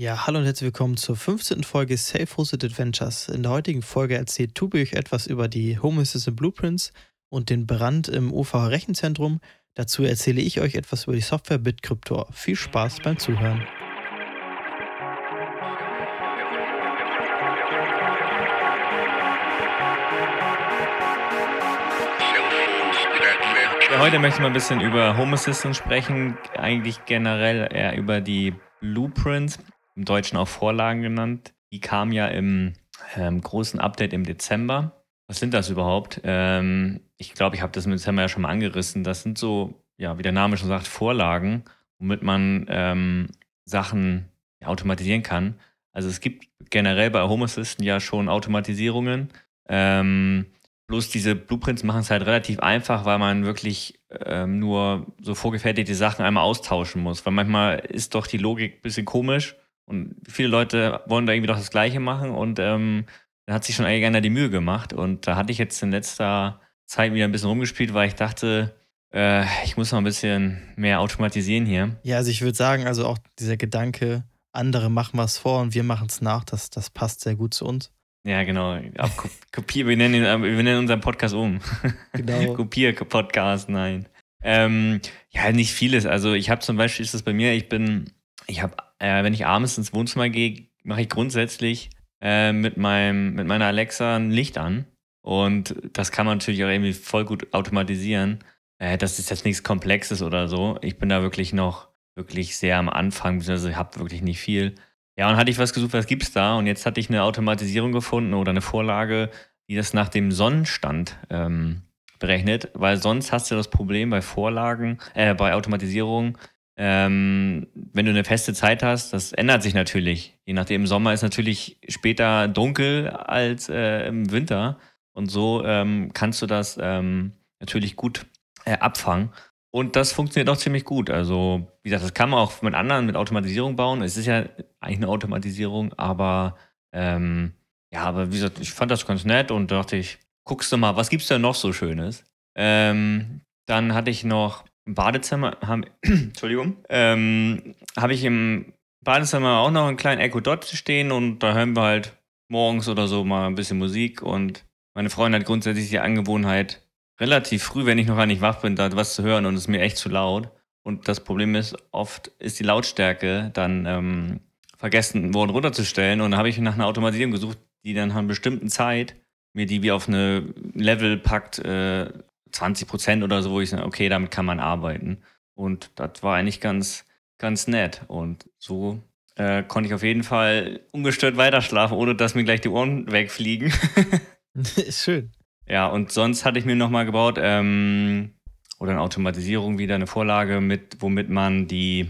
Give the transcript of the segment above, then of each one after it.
Ja, hallo und herzlich willkommen zur 15. Folge Safe Hosted Adventures. In der heutigen Folge erzählt Tobi euch etwas über die Home Assistant Blueprints und den Brand im OVH Rechenzentrum. Dazu erzähle ich euch etwas über die Software BitCryptor. Viel Spaß beim Zuhören. Heute möchte ich mal ein bisschen über Home Assistant sprechen, eigentlich generell eher über die Blueprints, im Deutschen auch Vorlagen genannt. Die kamen ja im ähm, großen Update im Dezember. Was sind das überhaupt? Ähm, ich glaube, ich habe das im Dezember ja schon mal angerissen. Das sind so, ja, wie der Name schon sagt, Vorlagen, womit man ähm, Sachen ja, automatisieren kann. Also es gibt generell bei Home Assistant ja schon Automatisierungen. Ähm, bloß diese Blueprints machen es halt relativ einfach, weil man wirklich ähm, nur so vorgefertigte Sachen einmal austauschen muss. Weil manchmal ist doch die Logik ein bisschen komisch und viele Leute wollen da irgendwie doch das Gleiche machen und ähm, da hat sich schon eigentlich einer die Mühe gemacht. Und da hatte ich jetzt in letzter Zeit wieder ein bisschen rumgespielt, weil ich dachte, äh, ich muss noch ein bisschen mehr automatisieren hier. Ja, also ich würde sagen, also auch dieser Gedanke, andere machen was vor und wir machen es nach, das, das passt sehr gut zu uns. Ja, genau. Kopier, wir nennen, ihn, wir nennen unseren Podcast um. Genau. Kopier-Podcast, nein. Ähm, ja, nicht vieles. Also ich habe zum Beispiel, ist das bei mir, ich bin, ich habe, äh, wenn ich abends ins Wohnzimmer gehe, mache ich grundsätzlich äh, mit meinem, mit meiner Alexa ein Licht an. Und das kann man natürlich auch irgendwie voll gut automatisieren. Äh, das ist jetzt nichts Komplexes oder so. Ich bin da wirklich noch wirklich sehr am Anfang, beziehungsweise habe wirklich nicht viel. Ja, und hatte ich was gesucht, was gibt's da? Und jetzt hatte ich eine Automatisierung gefunden oder eine Vorlage, die das nach dem Sonnenstand ähm, berechnet, weil sonst hast du das Problem bei Vorlagen, äh, bei Automatisierung, ähm, wenn du eine feste Zeit hast, das ändert sich natürlich. Je nachdem, im Sommer ist natürlich später dunkel als äh, im Winter. Und so ähm, kannst du das ähm, natürlich gut äh, abfangen. Und das funktioniert auch ziemlich gut. Also, wie gesagt, das kann man auch mit anderen, mit Automatisierung bauen. Es ist ja eigentlich eine Automatisierung, aber ähm, ja, aber wie gesagt, ich fand das ganz nett und dachte ich, guckst du mal, was gibt's denn noch so Schönes? Ähm, dann hatte ich noch im Badezimmer, haben, Entschuldigung, ähm, habe ich im Badezimmer auch noch einen kleinen Echo Dot stehen und da hören wir halt morgens oder so mal ein bisschen Musik und meine Freundin hat grundsätzlich die Angewohnheit, relativ früh, wenn ich noch gar nicht wach bin, da was zu hören und es ist mir echt zu laut. Und das Problem ist, oft ist die Lautstärke dann ähm, vergessen worden runterzustellen. Und da habe ich nach einer Automatisierung gesucht, die dann einer bestimmten Zeit mir die wie auf eine Level packt, äh, 20 Prozent oder so, wo ich sage, okay, damit kann man arbeiten. Und das war eigentlich ganz, ganz nett. Und so äh, konnte ich auf jeden Fall ungestört weiterschlafen, ohne dass mir gleich die Ohren wegfliegen. ist schön. Ja, und sonst hatte ich mir nochmal gebaut, ähm, oder eine Automatisierung wieder, eine Vorlage, mit, womit man die,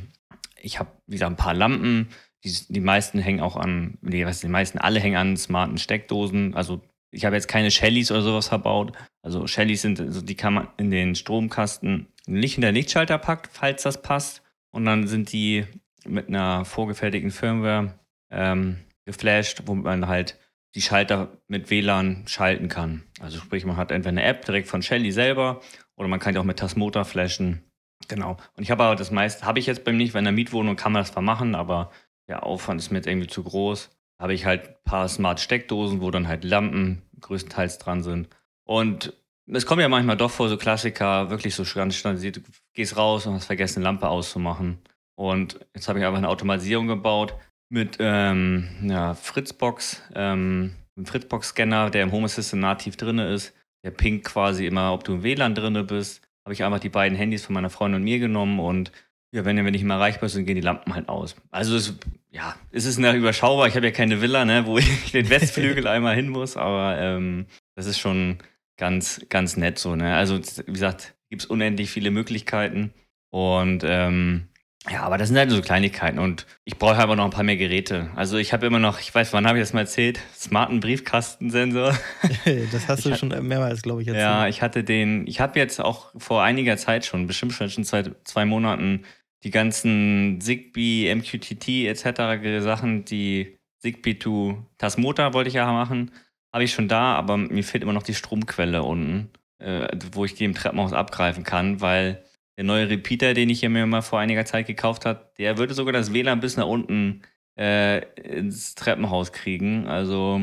ich habe wieder ein paar Lampen, die, die meisten hängen auch an, die, was, die meisten alle hängen an smarten Steckdosen. Also ich habe jetzt keine Shellys oder sowas verbaut. Also Shellys sind, also die kann man in den Stromkasten nicht in der Lichtschalter packt, falls das passt. Und dann sind die mit einer vorgefertigten Firmware ähm, geflasht, womit man halt die Schalter mit WLAN schalten kann. Also sprich, man hat entweder eine App direkt von Shelly selber oder man kann die auch mit Tasmota flashen. Genau. Und ich habe aber das meiste, habe ich jetzt bei mir nicht, weil in der Mietwohnung kann man das zwar machen, aber der Aufwand ist mir jetzt irgendwie zu groß. Habe ich halt ein paar Smart-Steckdosen, wo dann halt Lampen größtenteils dran sind. Und es kommt ja manchmal doch vor, so Klassiker, wirklich so ganz standardisiert, du gehst raus und hast vergessen, eine Lampe auszumachen. Und jetzt habe ich einfach eine Automatisierung gebaut, mit ähm, ja, Fritzbox, ähm, einem Fritzbox-Scanner, der im Home Assistant nativ drin ist. Der pinkt quasi immer, ob du im WLAN drin bist. Habe ich einfach die beiden Handys von meiner Freundin und mir genommen und ja, wenn, wenn nicht mehr erreichbar sind, gehen die Lampen halt aus. Also es, ja, es ist eine überschaubar. Ich habe ja keine Villa, ne, wo ich den Westflügel einmal hin muss, aber ähm, das ist schon ganz, ganz nett so. Ne? Also wie gesagt, gibt es unendlich viele Möglichkeiten und ähm, ja, aber das sind halt so Kleinigkeiten und ich brauche aber noch ein paar mehr Geräte. Also ich habe immer noch, ich weiß, wann habe ich das mal erzählt? Smarten Briefkastensensor. das hast du ich schon mehrmals, glaube ich, erzählt. Ja, ich hatte den, ich habe jetzt auch vor einiger Zeit schon, bestimmt schon zwei, zwei Monaten, die ganzen Zigbee, MQTT etc. Sachen, die Zigbee to Tasmota wollte ich ja machen, habe ich schon da, aber mir fehlt immer noch die Stromquelle unten, äh, wo ich die im Treppenhaus abgreifen kann, weil der neue Repeater, den ich hier mir mal vor einiger Zeit gekauft habe, der würde sogar das WLAN bis nach unten äh, ins Treppenhaus kriegen. Also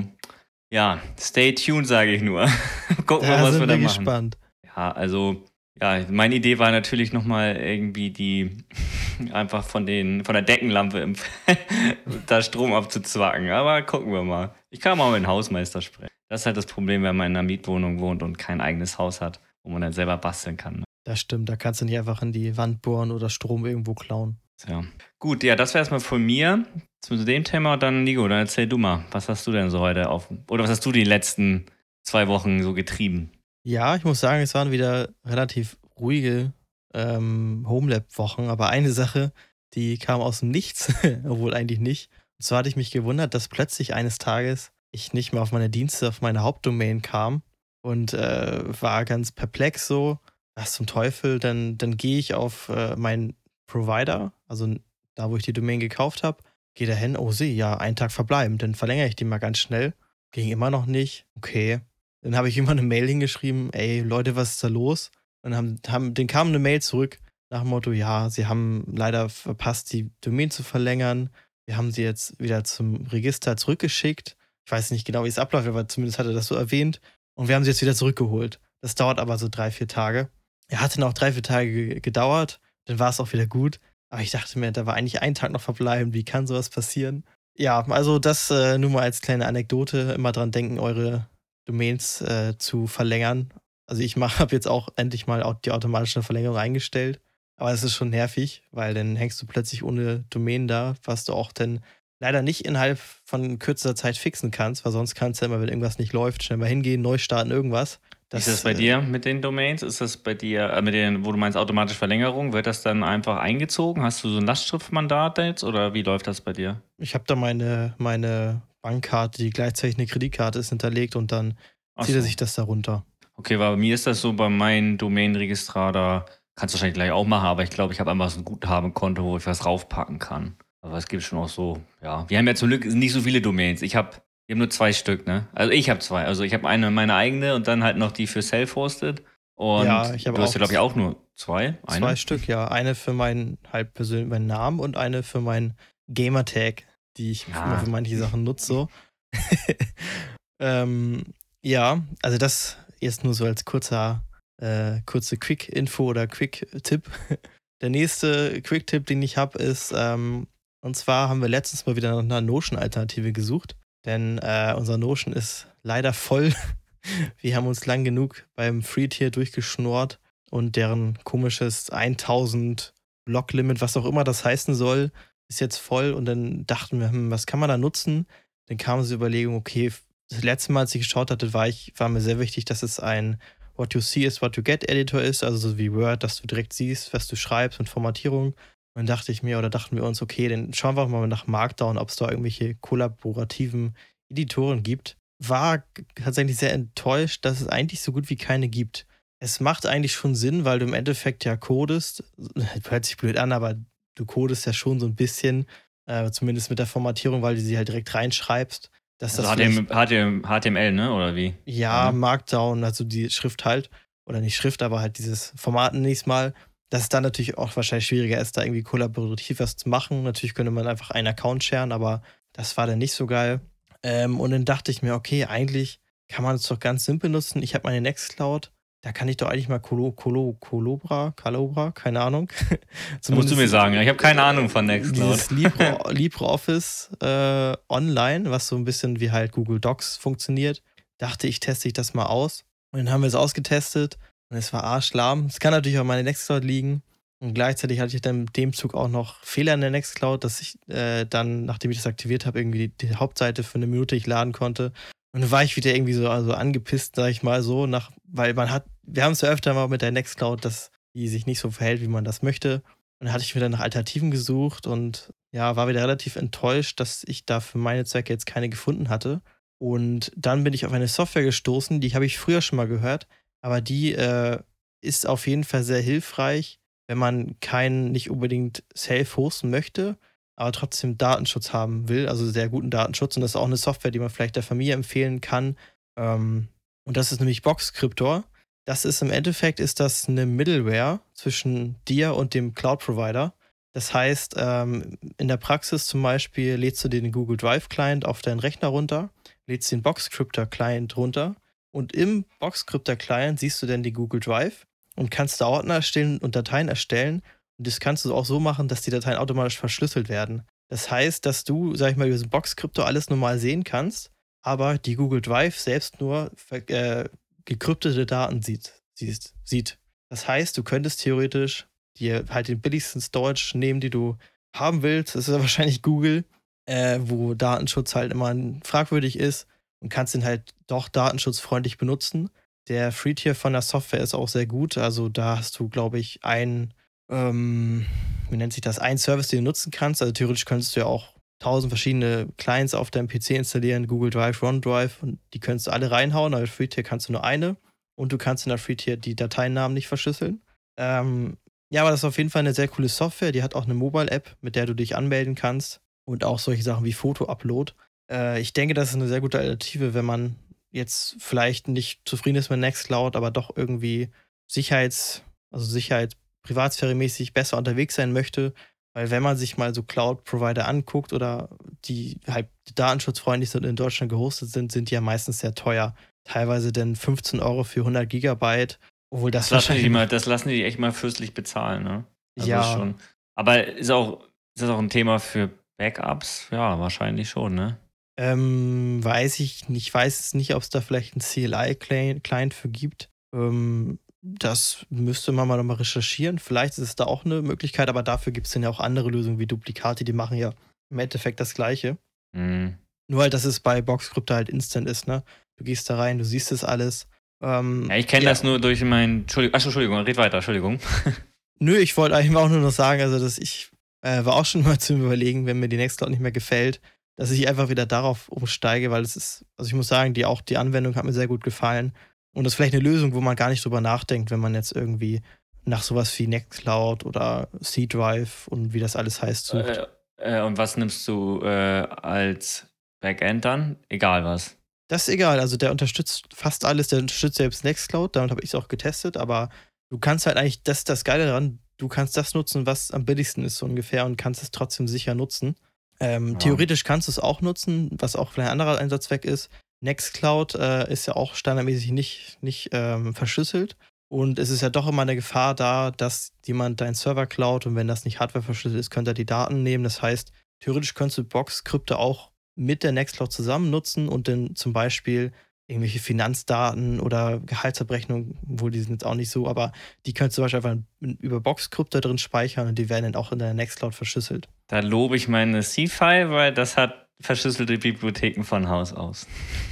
ja, stay tuned, sage ich nur. Gucken wir, was wir da machen. gespannt. Ja, also ja, meine Idee war natürlich nochmal irgendwie die einfach von den von der Deckenlampe im da Strom abzuzwacken. Aber gucken wir mal. Ich kann mal mit dem Hausmeister sprechen. Das ist halt das Problem, wenn man in einer Mietwohnung wohnt und kein eigenes Haus hat, wo man dann selber basteln kann. Ne? Das stimmt, da kannst du nicht einfach in die Wand bohren oder Strom irgendwo klauen. Ja. Gut, ja, das wäre erstmal von mir zu dem Thema. Und dann, Nico, dann erzähl du mal, was hast du denn so heute auf, oder was hast du die letzten zwei Wochen so getrieben? Ja, ich muss sagen, es waren wieder relativ ruhige ähm, Homelab-Wochen, aber eine Sache, die kam aus dem Nichts, obwohl eigentlich nicht. Und zwar hatte ich mich gewundert, dass plötzlich eines Tages ich nicht mehr auf meine Dienste, auf meine Hauptdomain kam und äh, war ganz perplex so, was zum Teufel, dann, dann gehe ich auf äh, meinen Provider, also da, wo ich die Domain gekauft habe, gehe da hin, oh sehe, ja, einen Tag verbleiben, dann verlängere ich die mal ganz schnell. Ging immer noch nicht, okay. Dann habe ich immer eine Mail hingeschrieben, ey Leute, was ist da los? Und haben, haben, dann kam eine Mail zurück nach dem Motto, ja, sie haben leider verpasst, die Domain zu verlängern. Wir haben sie jetzt wieder zum Register zurückgeschickt. Ich weiß nicht genau, wie es abläuft, aber zumindest hat er das so erwähnt. Und wir haben sie jetzt wieder zurückgeholt. Das dauert aber so drei, vier Tage. Er hatte noch drei, vier Tage gedauert, dann war es auch wieder gut. Aber ich dachte mir, da war eigentlich ein Tag noch verbleiben. Wie kann sowas passieren? Ja, also das äh, nur mal als kleine Anekdote. Immer dran denken, eure Domains äh, zu verlängern. Also ich habe jetzt auch endlich mal die automatische Verlängerung eingestellt. Aber es ist schon nervig, weil dann hängst du plötzlich ohne Domain da, was du auch dann leider nicht innerhalb von kürzester Zeit fixen kannst, weil sonst kannst du immer, wenn irgendwas nicht läuft, schnell mal hingehen, neu starten, irgendwas. Das, ist das bei äh, dir mit den Domains? Ist das bei dir, äh, mit den, wo du meinst, automatische Verlängerung, wird das dann einfach eingezogen? Hast du so ein Lastschriftmandat jetzt oder wie läuft das bei dir? Ich habe da meine, meine Bankkarte, die gleichzeitig eine Kreditkarte ist, hinterlegt und dann zieht so. er sich das da runter. Okay, weil bei mir ist das so, bei meinem Domainregistrar, da kannst du wahrscheinlich gleich auch machen, aber ich glaube, ich habe einfach so ein Guthabenkonto, wo ich was raufpacken kann. Aber es gibt schon auch so, ja. Wir haben ja zum Glück nicht so viele Domains. Ich habe wir haben nur zwei Stück, ne? Also ich habe zwei. Also ich habe eine meine eigene und dann halt noch die für Self-Hosted. Und ja, ich du hast ja, glaube ich, auch nur zwei. Eine? Zwei Stück, ja. Eine für meinen halt persönlichen meinen Namen und eine für meinen Gamertag, die ich ja. für manche Sachen nutze. So. ähm, ja, also das jetzt nur so als kurzer, äh, kurze Quick-Info oder Quick-Tipp. Der nächste Quick-Tipp, den ich habe, ist, ähm, und zwar haben wir letztens mal wieder nach einer Notion-Alternative gesucht. Denn äh, unser Notion ist leider voll. Wir haben uns lang genug beim Free-Tier durchgeschnurrt und deren komisches 1000 Block-Limit, was auch immer das heißen soll, ist jetzt voll. Und dann dachten wir, hm, was kann man da nutzen? Dann kam uns die Überlegung, okay, das letzte Mal, als ich geschaut hatte, war, ich, war mir sehr wichtig, dass es ein What You See is What You Get Editor ist, also so wie Word, dass du direkt siehst, was du schreibst und Formatierung. Und dann dachte ich mir oder dachten wir uns, okay, dann schauen wir mal nach Markdown, ob es da irgendwelche kollaborativen Editoren gibt. War tatsächlich sehr enttäuscht, dass es eigentlich so gut wie keine gibt. Es macht eigentlich schon Sinn, weil du im Endeffekt ja codest. Hört sich blöd an, aber du codest ja schon so ein bisschen, äh, zumindest mit der Formatierung, weil du sie halt direkt reinschreibst. Dass also das HTML, ne? Oder wie? Ja, Markdown, also die Schrift halt. Oder nicht Schrift, aber halt dieses Format nächstes Mal dass es dann natürlich auch wahrscheinlich schwieriger ist, da irgendwie kollaborativ was zu machen. Natürlich könnte man einfach einen Account sharen, aber das war dann nicht so geil. Ähm, und dann dachte ich mir, okay, eigentlich kann man es doch ganz simpel nutzen. Ich habe meine Nextcloud, da kann ich doch eigentlich mal Colo, Colo, Colobra, Calobra, keine Ahnung. das musst du mir sagen, ich habe keine Ahnung von Nextcloud. Dieses Libre, LibreOffice äh, online, was so ein bisschen wie halt Google Docs funktioniert. Dachte ich, teste ich das mal aus. Und dann haben wir es ausgetestet und es war arschlahm. Es kann natürlich auch meine Nextcloud liegen. Und gleichzeitig hatte ich dann in dem Zug auch noch Fehler in der Nextcloud, dass ich äh, dann, nachdem ich das aktiviert habe, irgendwie die, die, Hauptseite für eine Minute ich laden konnte. Und dann war ich wieder irgendwie so also angepisst, sag ich mal so, nach, weil man hat, wir haben es ja öfter mal mit der Nextcloud, dass die sich nicht so verhält, wie man das möchte. Und dann hatte ich wieder nach Alternativen gesucht und ja, war wieder relativ enttäuscht, dass ich da für meine Zwecke jetzt keine gefunden hatte. Und dann bin ich auf eine Software gestoßen, die habe ich früher schon mal gehört, aber die äh, ist auf jeden Fall sehr hilfreich, wenn man keinen nicht unbedingt Self hosten möchte, aber trotzdem Datenschutz haben will, also sehr guten Datenschutz. Und das ist auch eine Software, die man vielleicht der Familie empfehlen kann. Ähm, und das ist nämlich Boxcryptor. Das ist im Endeffekt ist das eine Middleware zwischen dir und dem Cloud-Provider. Das heißt, ähm, in der Praxis zum Beispiel lädst du den Google Drive Client auf deinen Rechner runter, lädst den Boxcryptor Client runter und im Boxcryptor Client siehst du dann die Google Drive und kannst da Ordner erstellen und Dateien erstellen. Und das kannst du auch so machen, dass die Dateien automatisch verschlüsselt werden. Das heißt, dass du, sag ich mal, über diesen Boxcryptor alles normal sehen kannst, aber die Google Drive selbst nur äh, gekryptete Daten sieht, sieht, sieht. Das heißt, du könntest theoretisch dir halt den billigsten Storage nehmen, die du haben willst. Das ist ja wahrscheinlich Google, äh, wo Datenschutz halt immer fragwürdig ist und kannst den halt doch datenschutzfreundlich benutzen. Der Free-Tier von der Software ist auch sehr gut. Also da hast du, glaube ich, ein, ähm, wie nennt sich das, ein Service, den du nutzen kannst. Also theoretisch könntest du ja auch tausend verschiedene Clients auf deinem PC installieren, Google Drive, OneDrive und die könntest du alle reinhauen, aber Free-Tier kannst du nur eine und du kannst in der Free-Tier die Dateinamen nicht verschlüsseln. Ähm, ja, aber das ist auf jeden Fall eine sehr coole Software. Die hat auch eine Mobile-App, mit der du dich anmelden kannst und auch solche Sachen wie Foto-Upload. Äh, ich denke, das ist eine sehr gute Alternative, wenn man jetzt vielleicht nicht zufrieden ist mit Nextcloud, aber doch irgendwie Sicherheits, also Sicherheit, Privatsphäre-mäßig besser unterwegs sein möchte. Weil wenn man sich mal so Cloud-Provider anguckt oder die halt datenschutzfreundlich sind und in Deutschland gehostet sind, sind die ja meistens sehr teuer. Teilweise denn 15 Euro für 100 Gigabyte obwohl das, das lassen die mal, das lassen die echt mal fürstlich bezahlen, ne? Also ja. Schon. Aber ist auch, ist das auch ein Thema für Backups? Ja, wahrscheinlich schon, ne? Ähm, weiß ich nicht. Ich weiß es nicht, ob es da vielleicht einen CLI-Client für gibt. Ähm, das müsste man mal nochmal recherchieren. Vielleicht ist es da auch eine Möglichkeit, aber dafür gibt es dann ja auch andere Lösungen wie Duplikate, die machen ja im Endeffekt das Gleiche. Mhm. Nur halt, dass es bei Boxcrypto halt instant ist, ne? Du gehst da rein, du siehst es alles ähm, ja, ich kenne ja. das nur durch mein. Entschuldigung, achso, Entschuldigung, red weiter, Entschuldigung. Nö, ich wollte eigentlich auch nur noch sagen, also dass ich äh, war auch schon mal zu überlegen, wenn mir die Nextcloud nicht mehr gefällt, dass ich einfach wieder darauf umsteige, weil es ist, also ich muss sagen, die auch die Anwendung hat mir sehr gut gefallen. Und das ist vielleicht eine Lösung, wo man gar nicht drüber nachdenkt, wenn man jetzt irgendwie nach sowas wie Nextcloud oder C-Drive und wie das alles heißt sucht. Äh, äh, und was nimmst du äh, als Backend dann? Egal was. Das ist egal, also der unterstützt fast alles, der unterstützt selbst Nextcloud, damit habe ich es auch getestet, aber du kannst halt eigentlich, das ist das Geile daran, du kannst das nutzen, was am billigsten ist, so ungefähr, und kannst es trotzdem sicher nutzen. Ähm, ja. Theoretisch kannst du es auch nutzen, was auch vielleicht ein anderer Einsatzzweck ist. Nextcloud äh, ist ja auch standardmäßig nicht, nicht ähm, verschlüsselt. Und es ist ja doch immer eine Gefahr da, dass jemand deinen Server klaut und wenn das nicht Hardware verschlüsselt ist, könnte er die Daten nehmen. Das heißt, theoretisch könntest du Box-Krypte auch mit der Nextcloud zusammen nutzen und dann zum Beispiel irgendwelche Finanzdaten oder Gehaltsabrechnungen, wohl die sind jetzt auch nicht so, aber die könntest du zum Beispiel einfach über Boxcrypt da drin speichern und die werden dann auch in der Nextcloud verschlüsselt. Da lobe ich meine C-File, weil das hat verschlüsselte Bibliotheken von Haus aus.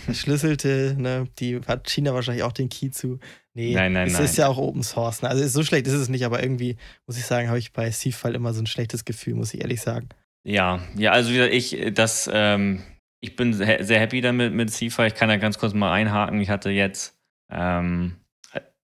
Verschlüsselte, ne, die hat China wahrscheinlich auch den Key zu. Nee, nein, nein, es nein. ist ja auch Open Source. Ne? Also so schlecht ist es nicht, aber irgendwie, muss ich sagen, habe ich bei C-File immer so ein schlechtes Gefühl, muss ich ehrlich sagen. Ja, ja, also wieder ich, das, ähm, ich bin sehr, sehr happy damit mit C-File. Ich kann da ganz kurz mal einhaken. Ich hatte jetzt ähm,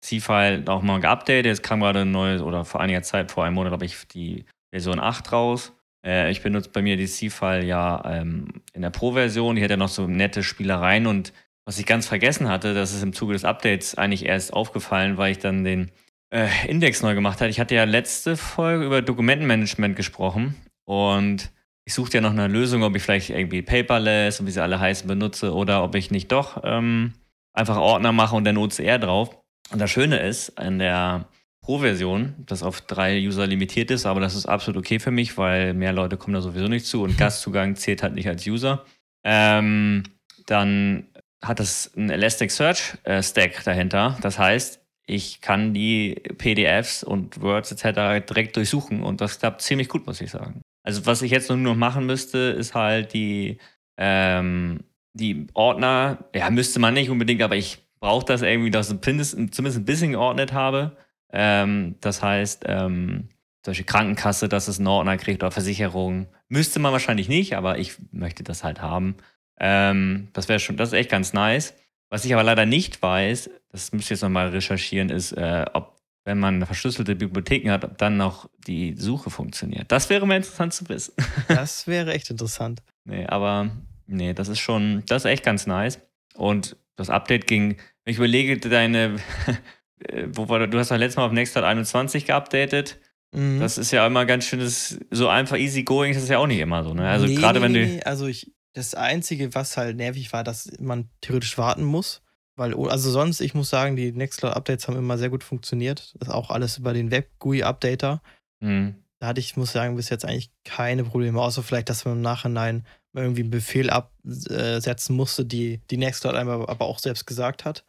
C-File auch mal geupdatet. Jetzt kam gerade ein neues, oder vor einiger Zeit, vor einem Monat, glaube ich, die Version 8 raus. Äh, ich benutze bei mir die C-File ja ähm, in der Pro-Version. Die hat ja noch so nette Spielereien und was ich ganz vergessen hatte, das ist im Zuge des Updates eigentlich erst aufgefallen, weil ich dann den äh, Index neu gemacht habe. Ich hatte ja letzte Folge über Dokumentenmanagement gesprochen und ich suchte ja noch eine Lösung, ob ich vielleicht irgendwie Paperless und wie sie alle heißen benutze oder ob ich nicht doch ähm, einfach Ordner mache und dann OCR drauf. Und das Schöne ist, in der Pro-Version, das auf drei User limitiert ist, aber das ist absolut okay für mich, weil mehr Leute kommen da sowieso nicht zu und Gastzugang zählt halt nicht als User. Ähm, dann hat das einen Elasticsearch äh, Stack dahinter. Das heißt, ich kann die PDFs und Words etc. direkt durchsuchen und das klappt ziemlich gut, muss ich sagen. Also was ich jetzt nur noch machen müsste, ist halt die, ähm, die Ordner, ja, müsste man nicht unbedingt, aber ich brauche das irgendwie, dass ich zumindest ein bisschen geordnet habe. Ähm, das heißt, ähm, solche Krankenkasse, dass es einen Ordner kriegt oder Versicherung. Müsste man wahrscheinlich nicht, aber ich möchte das halt haben. Ähm, das wäre schon, das ist echt ganz nice. Was ich aber leider nicht weiß, das müsste ich jetzt nochmal recherchieren, ist, äh, ob wenn man verschlüsselte Bibliotheken hat, ob dann noch die Suche funktioniert. Das wäre mir interessant zu wissen. Das wäre echt interessant. nee, aber nee, das ist schon, das ist echt ganz nice. Und das Update ging, wenn ich überlege, deine, wo war, du hast doch letztes Mal auf Nextcloud 21 geupdatet. Mhm. Das ist ja immer ganz schönes, so einfach easy going ist das ja auch nicht immer so. Ne? Also nee, gerade nee, wenn du. Nee, also ich, das Einzige, was halt nervig war, dass man theoretisch warten muss. Weil, also sonst, ich muss sagen, die Nextcloud-Updates haben immer sehr gut funktioniert. Das ist auch alles über den Web-GUI-Updater. Mhm. Da hatte ich, muss sagen, bis jetzt eigentlich keine Probleme, außer vielleicht, dass man im Nachhinein irgendwie einen Befehl absetzen musste, die die Nextcloud einmal aber auch selbst gesagt hat.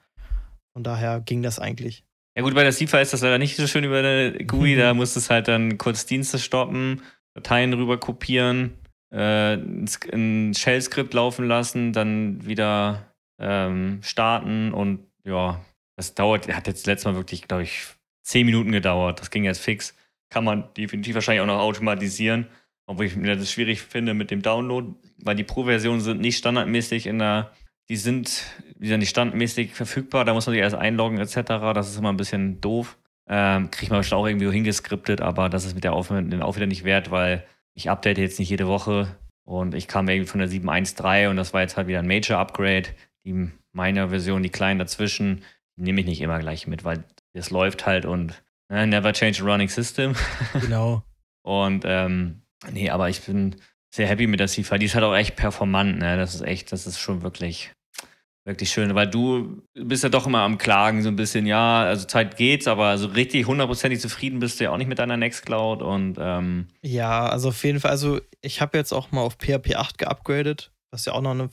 Von daher ging das eigentlich. Ja gut, bei der SIFA ist das leider nicht so schön über der GUI. Mhm. Da musst du es halt dann kurz Dienste stoppen, Dateien rüber kopieren, äh, ein Shell-Skript laufen lassen, dann wieder ähm, starten und ja, das dauert, hat jetzt letztes Mal wirklich, glaube ich, zehn Minuten gedauert. Das ging jetzt fix. Kann man definitiv wahrscheinlich auch noch automatisieren, obwohl ich mir das schwierig finde mit dem Download, weil die Pro-Versionen sind nicht standardmäßig in der die sind wieder nicht standmäßig verfügbar, da muss man sich erst einloggen etc. Das ist immer ein bisschen doof. Ähm, kriegt man bestimmt auch irgendwie hingeskriptet, aber das ist mit der Aufwand auch wieder nicht wert, weil ich update jetzt nicht jede Woche und ich kam irgendwie von der 7.1.3 und das war jetzt halt wieder ein Major-Upgrade. Die meine Version, die kleinen dazwischen, die nehme ich nicht immer gleich mit, weil es läuft halt und ne, never change a running system. Genau. und ähm, nee, aber ich bin sehr happy mit der SIFA. Die ist halt auch echt performant, ne? Das ist echt, das ist schon wirklich Wirklich schön, weil du bist ja doch immer am Klagen, so ein bisschen, ja, also Zeit geht's, aber so richtig hundertprozentig zufrieden bist du ja auch nicht mit deiner Nextcloud und ähm Ja, also auf jeden Fall, also ich habe jetzt auch mal auf PHP 8 geupgradet, was ja auch noch eine,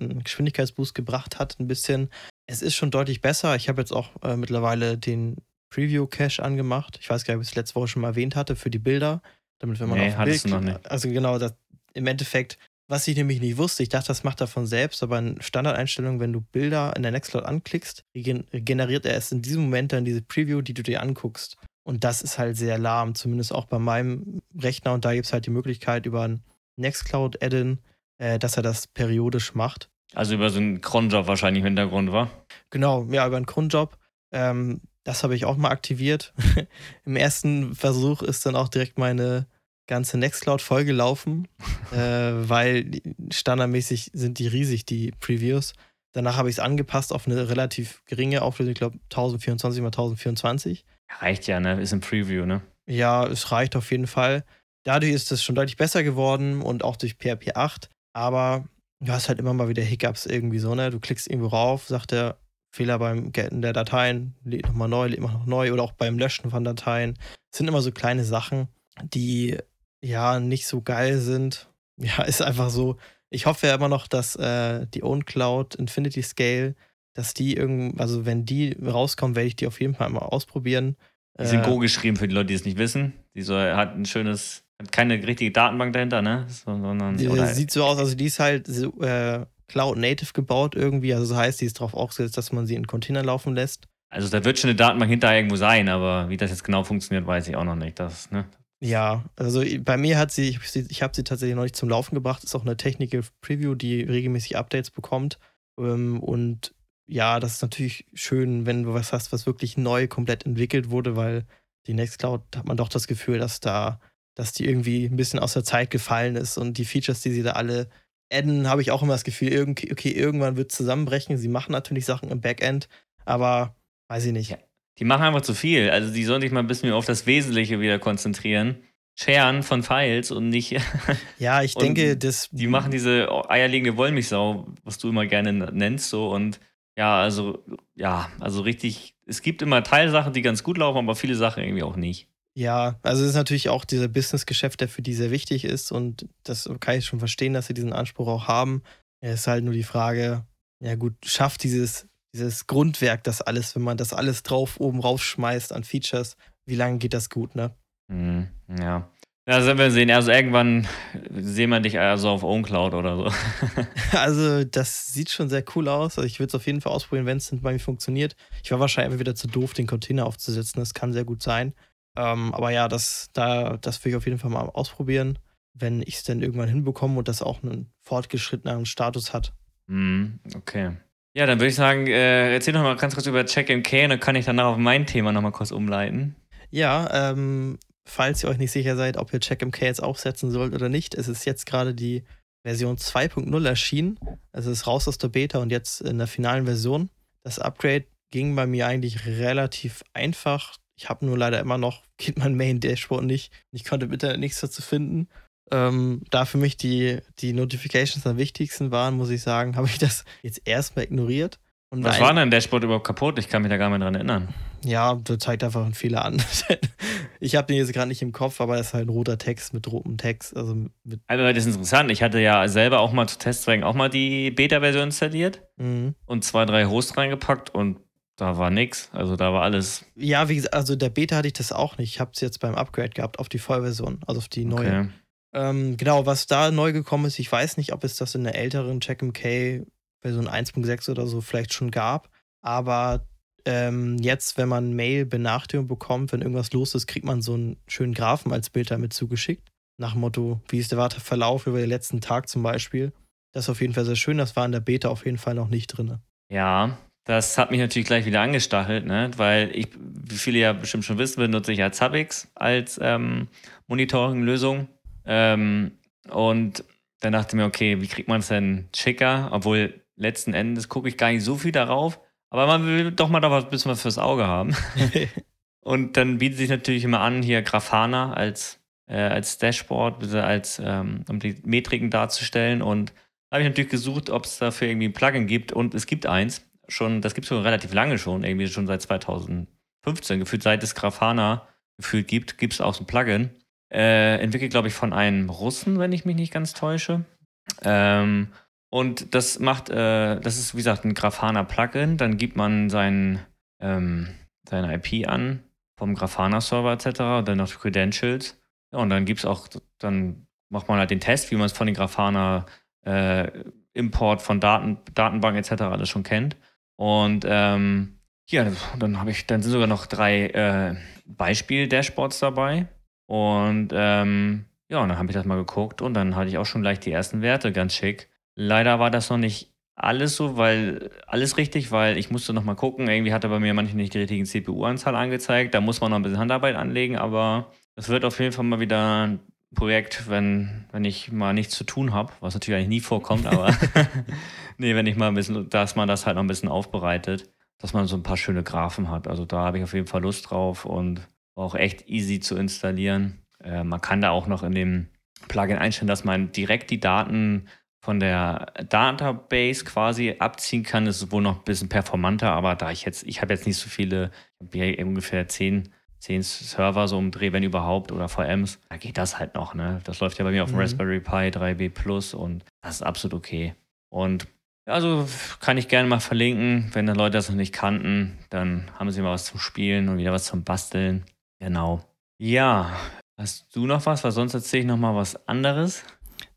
einen Geschwindigkeitsboost gebracht hat, ein bisschen. Es ist schon deutlich besser. Ich habe jetzt auch äh, mittlerweile den Preview-Cache angemacht. Ich weiß gar nicht, ob ich es letzte Woche schon mal erwähnt hatte, für die Bilder. Damit, wenn man nee, auf Bild, du noch nicht. Also genau, das, im Endeffekt was ich nämlich nicht wusste, ich dachte, das macht er von selbst, aber in Standardeinstellungen, wenn du Bilder in der Nextcloud anklickst, generiert er erst in diesem Moment dann diese Preview, die du dir anguckst. Und das ist halt sehr lahm, zumindest auch bei meinem Rechner. Und da gibt es halt die Möglichkeit über ein Nextcloud-Add-in, äh, dass er das periodisch macht. Also über so einen Cronjob wahrscheinlich im Hintergrund, war? Genau, ja, über einen Cronjob. Ähm, das habe ich auch mal aktiviert. Im ersten Versuch ist dann auch direkt meine ganze Nextcloud vollgelaufen, äh, weil standardmäßig sind die riesig, die Previews. Danach habe ich es angepasst auf eine relativ geringe Auflösung, ich glaube 1024 x 1024. Reicht ja, ne? Ist ein Preview, ne? Ja, es reicht auf jeden Fall. Dadurch ist es schon deutlich besser geworden und auch durch PHP 8. Aber du hast halt immer mal wieder Hiccups irgendwie so, ne? Du klickst irgendwo rauf, sagt der Fehler beim Gelten der Dateien, lädt nochmal neu, lädt noch neu oder auch beim Löschen von Dateien. Es sind immer so kleine Sachen, die ja, nicht so geil sind. Ja, ist einfach so. Ich hoffe ja immer noch, dass äh, die OwnCloud Infinity Scale, dass die irgend, also wenn die rauskommen, werde ich die auf jeden Fall mal ausprobieren. Die sind äh, Go geschrieben für die Leute, die es nicht wissen. Die so, hat ein schönes, hat keine richtige Datenbank dahinter, ne? sondern, die, sieht so aus, also die ist halt so, äh, Cloud Native gebaut irgendwie. Also das heißt, die ist darauf aufgesetzt, dass man sie in Container laufen lässt. Also da wird schon eine Datenbank hinter irgendwo sein, aber wie das jetzt genau funktioniert, weiß ich auch noch nicht. Das, ne? Ja, also bei mir hat sie, ich, ich habe sie tatsächlich noch nicht zum Laufen gebracht. Ist auch eine Technical Preview, die regelmäßig Updates bekommt. Ähm, und ja, das ist natürlich schön, wenn du was hast, was wirklich neu komplett entwickelt wurde, weil die Nextcloud hat man doch das Gefühl, dass da, dass die irgendwie ein bisschen aus der Zeit gefallen ist und die Features, die sie da alle adden, habe ich auch immer das Gefühl, okay, irgendwann wird es zusammenbrechen. Sie machen natürlich Sachen im Backend, aber weiß ich nicht. Die machen einfach zu viel. Also die sollen sich mal ein bisschen auf das Wesentliche wieder konzentrieren. Scheren von Files und nicht. Ja, ich denke, das. Die machen diese eierlegende Wollmilchsau, was du immer gerne nennst, so und ja, also, ja, also richtig. Es gibt immer Teilsachen, die ganz gut laufen, aber viele Sachen irgendwie auch nicht. Ja, also es ist natürlich auch dieser Businessgeschäft, der für die sehr wichtig ist und das kann ich schon verstehen, dass sie diesen Anspruch auch haben. Es ist halt nur die Frage, ja gut, schafft dieses dieses Grundwerk, das alles, wenn man das alles drauf oben raufschmeißt an Features, wie lange geht das gut, ne? Mhm, ja. Ja, das werden wir sehen. Also irgendwann sehen wir dich also auf OwnCloud oder so. also das sieht schon sehr cool aus. Also ich würde es auf jeden Fall ausprobieren, wenn es bei mir funktioniert. Ich war wahrscheinlich wieder zu doof, den Container aufzusetzen. Das kann sehr gut sein. Ähm, aber ja, das, da, das will ich auf jeden Fall mal ausprobieren, wenn ich es dann irgendwann hinbekomme und das auch einen fortgeschrittenen Status hat. Mhm, okay. Ja, dann würde ich sagen, äh, erzähl noch mal ganz kurz über CheckMK und dann kann ich danach auf mein Thema noch mal kurz umleiten. Ja, ähm, falls ihr euch nicht sicher seid, ob ihr CheckMK jetzt aufsetzen sollt oder nicht, es ist jetzt gerade die Version 2.0 erschienen. Es ist raus aus der Beta und jetzt in der finalen Version. Das Upgrade ging bei mir eigentlich relativ einfach. Ich habe nur leider immer noch, geht mein Main-Dashboard nicht. Ich konnte im Internet nichts dazu finden. Ähm, da für mich die, die Notifications am wichtigsten waren, muss ich sagen, habe ich das jetzt erstmal ignoriert. Und Was war denn im Dashboard überhaupt kaputt? Ich kann mich da gar nicht dran erinnern. Ja, da zeigt einfach einen Fehler an. ich habe den jetzt gerade nicht im Kopf, aber es ist halt ein roter Text mit rotem Text. Also, mit also das ist interessant. Ich hatte ja selber auch mal zu Testzwecken auch mal die Beta-Version installiert mhm. und zwei, drei Hosts reingepackt und da war nichts. Also da war alles. Ja, wie gesagt, also der Beta hatte ich das auch nicht. Ich habe es jetzt beim Upgrade gehabt auf die Vollversion, also auf die neue. Okay. Ähm, genau, was da neu gekommen ist, ich weiß nicht, ob es das in der älteren CheckMK Version 1.6 oder so vielleicht schon gab. Aber ähm, jetzt, wenn man Mail-Benachrichtigung bekommt, wenn irgendwas los ist, kriegt man so einen schönen Graphen als Bild damit zugeschickt. Nach dem Motto, wie ist der Warteverlauf über den letzten Tag zum Beispiel. Das ist auf jeden Fall sehr schön. Das war in der Beta auf jeden Fall noch nicht drin. Ja, das hat mich natürlich gleich wieder angestachelt, ne? weil ich, wie viele ja bestimmt schon wissen, benutze ich ja Zabbix als ähm, Monitoring-Lösung. Ähm, und dann dachte ich mir, okay, wie kriegt man es denn schicker? Obwohl letzten Endes gucke ich gar nicht so viel darauf, aber man will doch mal da ein bisschen was fürs Auge haben. und dann bietet sich natürlich immer an, hier Grafana als, äh, als Dashboard, als, ähm, um die Metriken darzustellen. Und da habe ich natürlich gesucht, ob es dafür irgendwie ein Plugin gibt. Und es gibt eins, schon, das gibt es schon relativ lange schon, irgendwie schon seit 2015, gefühlt seit es Grafana gefühlt gibt, gibt es auch so ein Plugin. Äh, entwickelt, glaube ich, von einem Russen, wenn ich mich nicht ganz täusche. Ähm, und das macht, äh, das ist wie gesagt ein Grafana Plugin. Dann gibt man sein, ähm, seine IP an vom Grafana Server etc. Und dann noch Credentials. Ja, und dann gibt es auch, dann macht man halt den Test, wie man es von den Grafana äh, Import von Daten, Datenbank etc. alles schon kennt. Und ähm, ja, dann habe ich, dann sind sogar noch drei äh, Beispiel-Dashboards dabei. Und ähm, ja, und dann habe ich das mal geguckt und dann hatte ich auch schon gleich die ersten Werte, ganz schick. Leider war das noch nicht alles so, weil alles richtig, weil ich musste noch mal gucken. Irgendwie hat er bei mir manchmal nicht die richtigen CPU-Anzahl angezeigt. Da muss man noch ein bisschen Handarbeit anlegen, aber es wird auf jeden Fall mal wieder ein Projekt, wenn, wenn ich mal nichts zu tun habe, was natürlich eigentlich nie vorkommt, aber nee, wenn ich mal ein bisschen, dass man das halt noch ein bisschen aufbereitet, dass man so ein paar schöne Graphen hat. Also da habe ich auf jeden Fall Lust drauf und auch echt easy zu installieren. Äh, man kann da auch noch in dem Plugin einstellen, dass man direkt die Daten von der Database quasi abziehen kann, ist es wohl noch ein bisschen performanter, aber da ich jetzt, ich habe jetzt nicht so viele, ich habe hier ungefähr zehn, zehn Server so im Dreh, wenn überhaupt, oder VMs, da geht das halt noch, ne? Das läuft ja bei mir auf dem mhm. Raspberry Pi 3B Plus und das ist absolut okay. Und also kann ich gerne mal verlinken, wenn die Leute das noch nicht kannten, dann haben sie mal was zum Spielen und wieder was zum Basteln. Genau. Ja, hast du noch was? Weil sonst erzähle ich noch mal was anderes.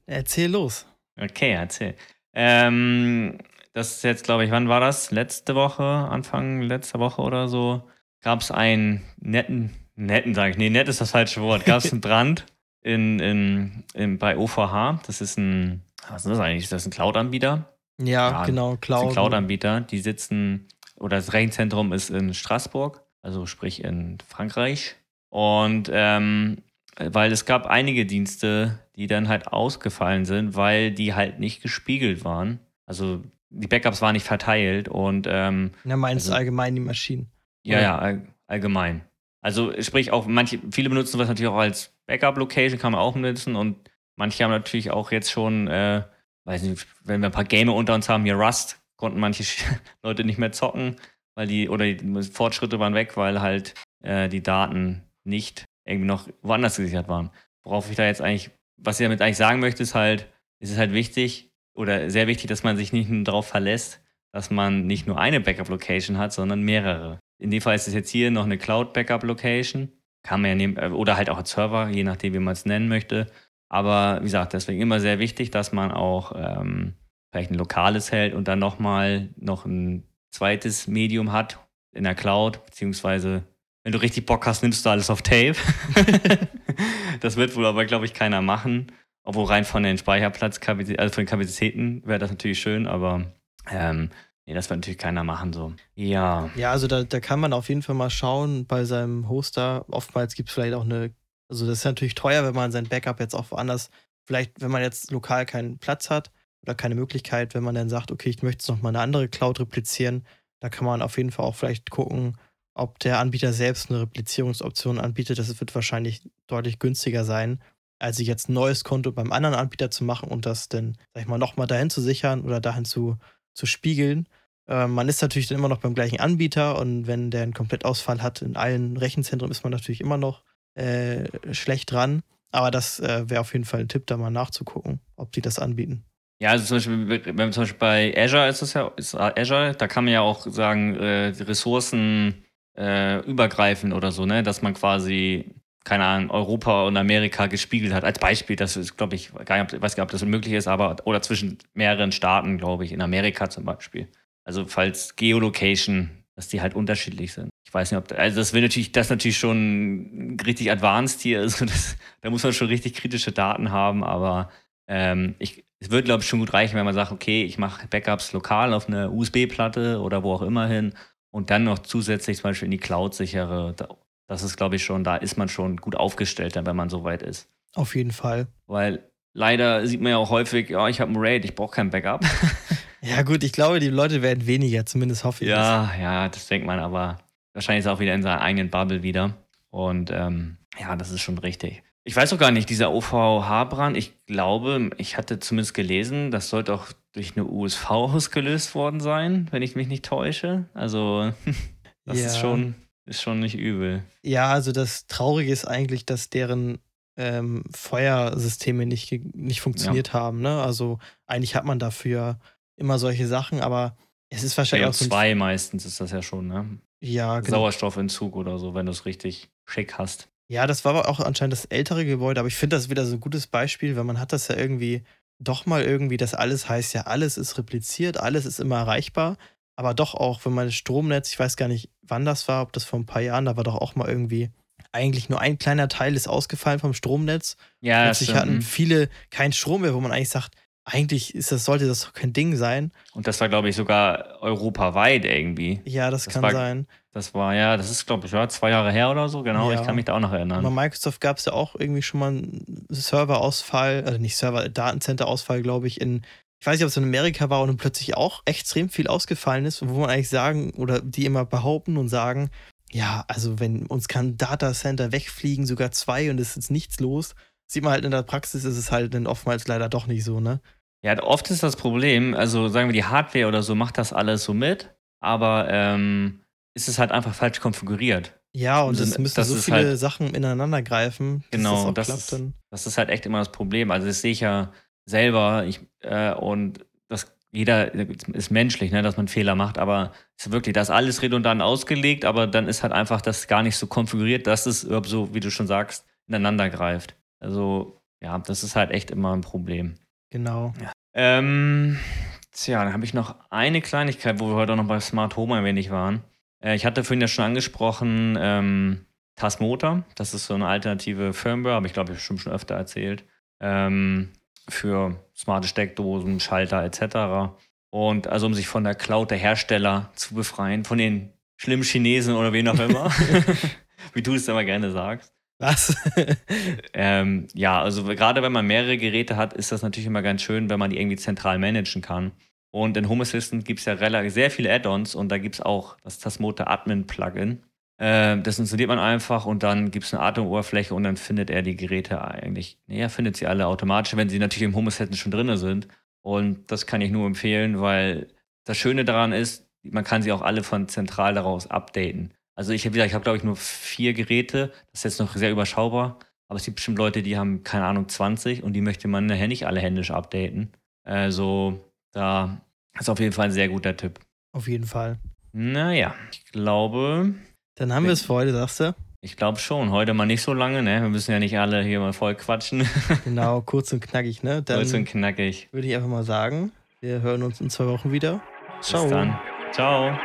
Erzähl los. Okay, erzähl. Ähm, das ist jetzt, glaube ich, wann war das? Letzte Woche, Anfang letzter Woche oder so, gab es einen netten, netten sage ich, nee, nett ist das falsche Wort, gab es einen Brand in, in, in, bei OVH. Das ist ein, was ist das eigentlich? Ist das ein Cloud-Anbieter? Ja, ja, genau, Cloud. Cloud-Anbieter, die sitzen, oder das Rechenzentrum ist in Straßburg, also sprich in Frankreich. Und ähm, weil es gab einige Dienste, die dann halt ausgefallen sind, weil die halt nicht gespiegelt waren. Also die Backups waren nicht verteilt und ähm, Na, meinst also, allgemein die Maschinen? Ja, ja, all, allgemein. Also sprich auch manche, viele benutzen das natürlich auch als Backup-Location, kann man auch benutzen und manche haben natürlich auch jetzt schon, äh, weiß nicht, wenn wir ein paar Game unter uns haben, hier Rust, konnten manche Leute nicht mehr zocken, weil die, oder die Fortschritte waren weg, weil halt äh, die Daten nicht irgendwie noch woanders gesichert waren. Worauf ich da jetzt eigentlich, was ich damit eigentlich sagen möchte, ist halt, es ist halt wichtig oder sehr wichtig, dass man sich nicht nur darauf verlässt, dass man nicht nur eine Backup-Location hat, sondern mehrere. In dem Fall ist es jetzt hier noch eine Cloud-Backup-Location. Kann man ja nehmen, äh, oder halt auch als Server, je nachdem, wie man es nennen möchte. Aber wie gesagt, deswegen immer sehr wichtig, dass man auch ähm, vielleicht ein lokales hält und dann nochmal noch ein zweites Medium hat in der Cloud, beziehungsweise wenn du richtig Bock hast, nimmst du alles auf Tape. das wird wohl aber, glaube ich, keiner machen. Obwohl rein von den Speicherplatzkapazitäten, also von den Kapazitäten wäre das natürlich schön, aber ähm, nee, das wird natürlich keiner machen so. Ja. Ja, also da, da kann man auf jeden Fall mal schauen bei seinem Hoster. Oftmals gibt es vielleicht auch eine, also das ist natürlich teuer, wenn man sein Backup jetzt auch woanders, vielleicht, wenn man jetzt lokal keinen Platz hat oder keine Möglichkeit, wenn man dann sagt, okay, ich möchte jetzt noch mal eine andere Cloud replizieren, da kann man auf jeden Fall auch vielleicht gucken, ob der Anbieter selbst eine Replizierungsoption anbietet. Das wird wahrscheinlich deutlich günstiger sein, als sich jetzt ein neues Konto beim anderen Anbieter zu machen und das dann, sag ich mal, nochmal dahin zu sichern oder dahin zu, zu spiegeln. Äh, man ist natürlich dann immer noch beim gleichen Anbieter und wenn der einen Komplettausfall hat in allen Rechenzentren, ist man natürlich immer noch äh, schlecht dran. Aber das äh, wäre auf jeden Fall ein Tipp, da mal nachzugucken, ob die das anbieten. Ja, also zum Beispiel, wenn zum Beispiel bei Azure ist es ja, ist Azure, da kann man ja auch sagen, äh, Ressourcen äh, übergreifen oder so, ne? Dass man quasi, keine Ahnung, Europa und Amerika gespiegelt hat. Als Beispiel, das ist, glaube ich, gar nicht, weiß gar nicht, ob das möglich ist, aber oder zwischen mehreren Staaten, glaube ich, in Amerika zum Beispiel. Also falls Geolocation, dass die halt unterschiedlich sind. Ich weiß nicht, ob also das will natürlich, das natürlich schon richtig advanced hier. Also das, da muss man schon richtig kritische Daten haben, aber ähm, ich, es würde, glaube ich, schon gut reichen, wenn man sagt, okay, ich mache Backups lokal auf eine USB-Platte oder wo auch immer hin und dann noch zusätzlich zum Beispiel in die Cloud sichere. Das ist, glaube ich, schon, da ist man schon gut aufgestellt, wenn man so weit ist. Auf jeden Fall. Weil leider sieht man ja auch häufig, ja, ich habe ein RAID, ich brauche kein Backup. ja, gut, ich glaube, die Leute werden weniger, zumindest hoffe ich. Ja, das. ja, das denkt man, aber wahrscheinlich ist er auch wieder in seiner eigenen Bubble wieder. Und ähm, ja, das ist schon richtig. Ich weiß auch gar nicht, dieser OVH-Brand, ich glaube, ich hatte zumindest gelesen, das sollte auch durch eine USV ausgelöst worden sein, wenn ich mich nicht täusche. Also, das ja. ist, schon, ist schon nicht übel. Ja, also das Traurige ist eigentlich, dass deren ähm, Feuersysteme nicht, nicht funktioniert ja. haben. Ne? Also, eigentlich hat man dafür immer solche Sachen, aber es ist wahrscheinlich auch so. Zwei meistens ist das ja schon, ne? Ja, genau. Sauerstoffentzug oder so, wenn du es richtig schick hast. Ja, das war aber auch anscheinend das ältere Gebäude, aber ich finde das wieder so ein gutes Beispiel, weil man hat das ja irgendwie doch mal irgendwie, das alles heißt ja, alles ist repliziert, alles ist immer erreichbar, aber doch auch, wenn man das Stromnetz, ich weiß gar nicht, wann das war, ob das vor ein paar Jahren, da war doch auch mal irgendwie eigentlich nur ein kleiner Teil ist ausgefallen vom Stromnetz. Ja, Plötzlich hatten viele keinen Strom mehr, wo man eigentlich sagt, eigentlich ist das, sollte das doch kein Ding sein. Und das war, glaube ich, sogar europaweit irgendwie. Ja, das, das kann sein. Das war ja, das ist, glaube ich, ja, zwei Jahre her oder so, genau. Ja. Ich kann mich da auch noch erinnern. Bei Microsoft gab es ja auch irgendwie schon mal einen Serverausfall, also nicht Server, Datencenter-Ausfall, glaube ich, in, ich weiß nicht, ob es in Amerika war und dann plötzlich auch extrem viel ausgefallen ist, wo man eigentlich sagen, oder die immer behaupten und sagen, ja, also wenn uns kann Datacenter wegfliegen, sogar zwei und es ist nichts los, sieht man halt in der Praxis, ist es halt dann oftmals leider doch nicht so, ne? Ja, oft ist das Problem, also sagen wir, die Hardware oder so macht das alles so mit, aber ähm, ist es halt einfach falsch konfiguriert. Ja, und es müssen so viele halt, Sachen ineinander greifen. Genau, das, das, ist, das ist halt echt immer das Problem. Also das sehe ich ja selber ich, äh, und das jeder ist menschlich, ne, dass man Fehler macht, aber ist wirklich, das ist alles redundant ausgelegt, aber dann ist halt einfach das gar nicht so konfiguriert, dass es so, wie du schon sagst, ineinander greift. Also, ja, das ist halt echt immer ein Problem. Genau. Ja. Ähm, tja, dann habe ich noch eine Kleinigkeit, wo wir heute auch noch bei Smart Home ein wenig waren. Äh, ich hatte vorhin ja schon angesprochen, ähm, Tasmota, das ist so eine alternative Firmware, habe ich glaube ich schon, schon öfter erzählt, ähm, für smarte Steckdosen, Schalter etc. Und also um sich von der Cloud der Hersteller zu befreien, von den schlimmen Chinesen oder wen auch immer, wie du es immer gerne sagst. Was? ähm, ja, also gerade wenn man mehrere Geräte hat, ist das natürlich immer ganz schön, wenn man die irgendwie zentral managen kann. Und in Home Assistant gibt es ja relativ sehr viele Add-ons und da gibt es auch das Tasmota Admin Plugin. Äh, das installiert man einfach und dann gibt es eine Atem-Oberfläche und dann findet er die Geräte eigentlich, naja, findet sie alle automatisch, wenn sie natürlich im Home Assistant schon drin sind. Und das kann ich nur empfehlen, weil das Schöne daran ist, man kann sie auch alle von zentral daraus updaten. Also ich habe ich habe glaube ich nur vier Geräte, das ist jetzt noch sehr überschaubar, aber es gibt bestimmt Leute, die haben keine Ahnung 20 und die möchte man nachher nicht alle händisch updaten. Also da ist auf jeden Fall ein sehr guter Tipp. Auf jeden Fall. Naja, ich glaube. Dann haben wir es für heute, sagst du? Ich glaube schon. Heute mal nicht so lange, ne? Wir müssen ja nicht alle hier mal voll quatschen. genau, kurz und knackig, ne? Dann kurz und knackig. Würde ich einfach mal sagen, wir hören uns in zwei Wochen wieder. Ciao. Bis dann. Ciao.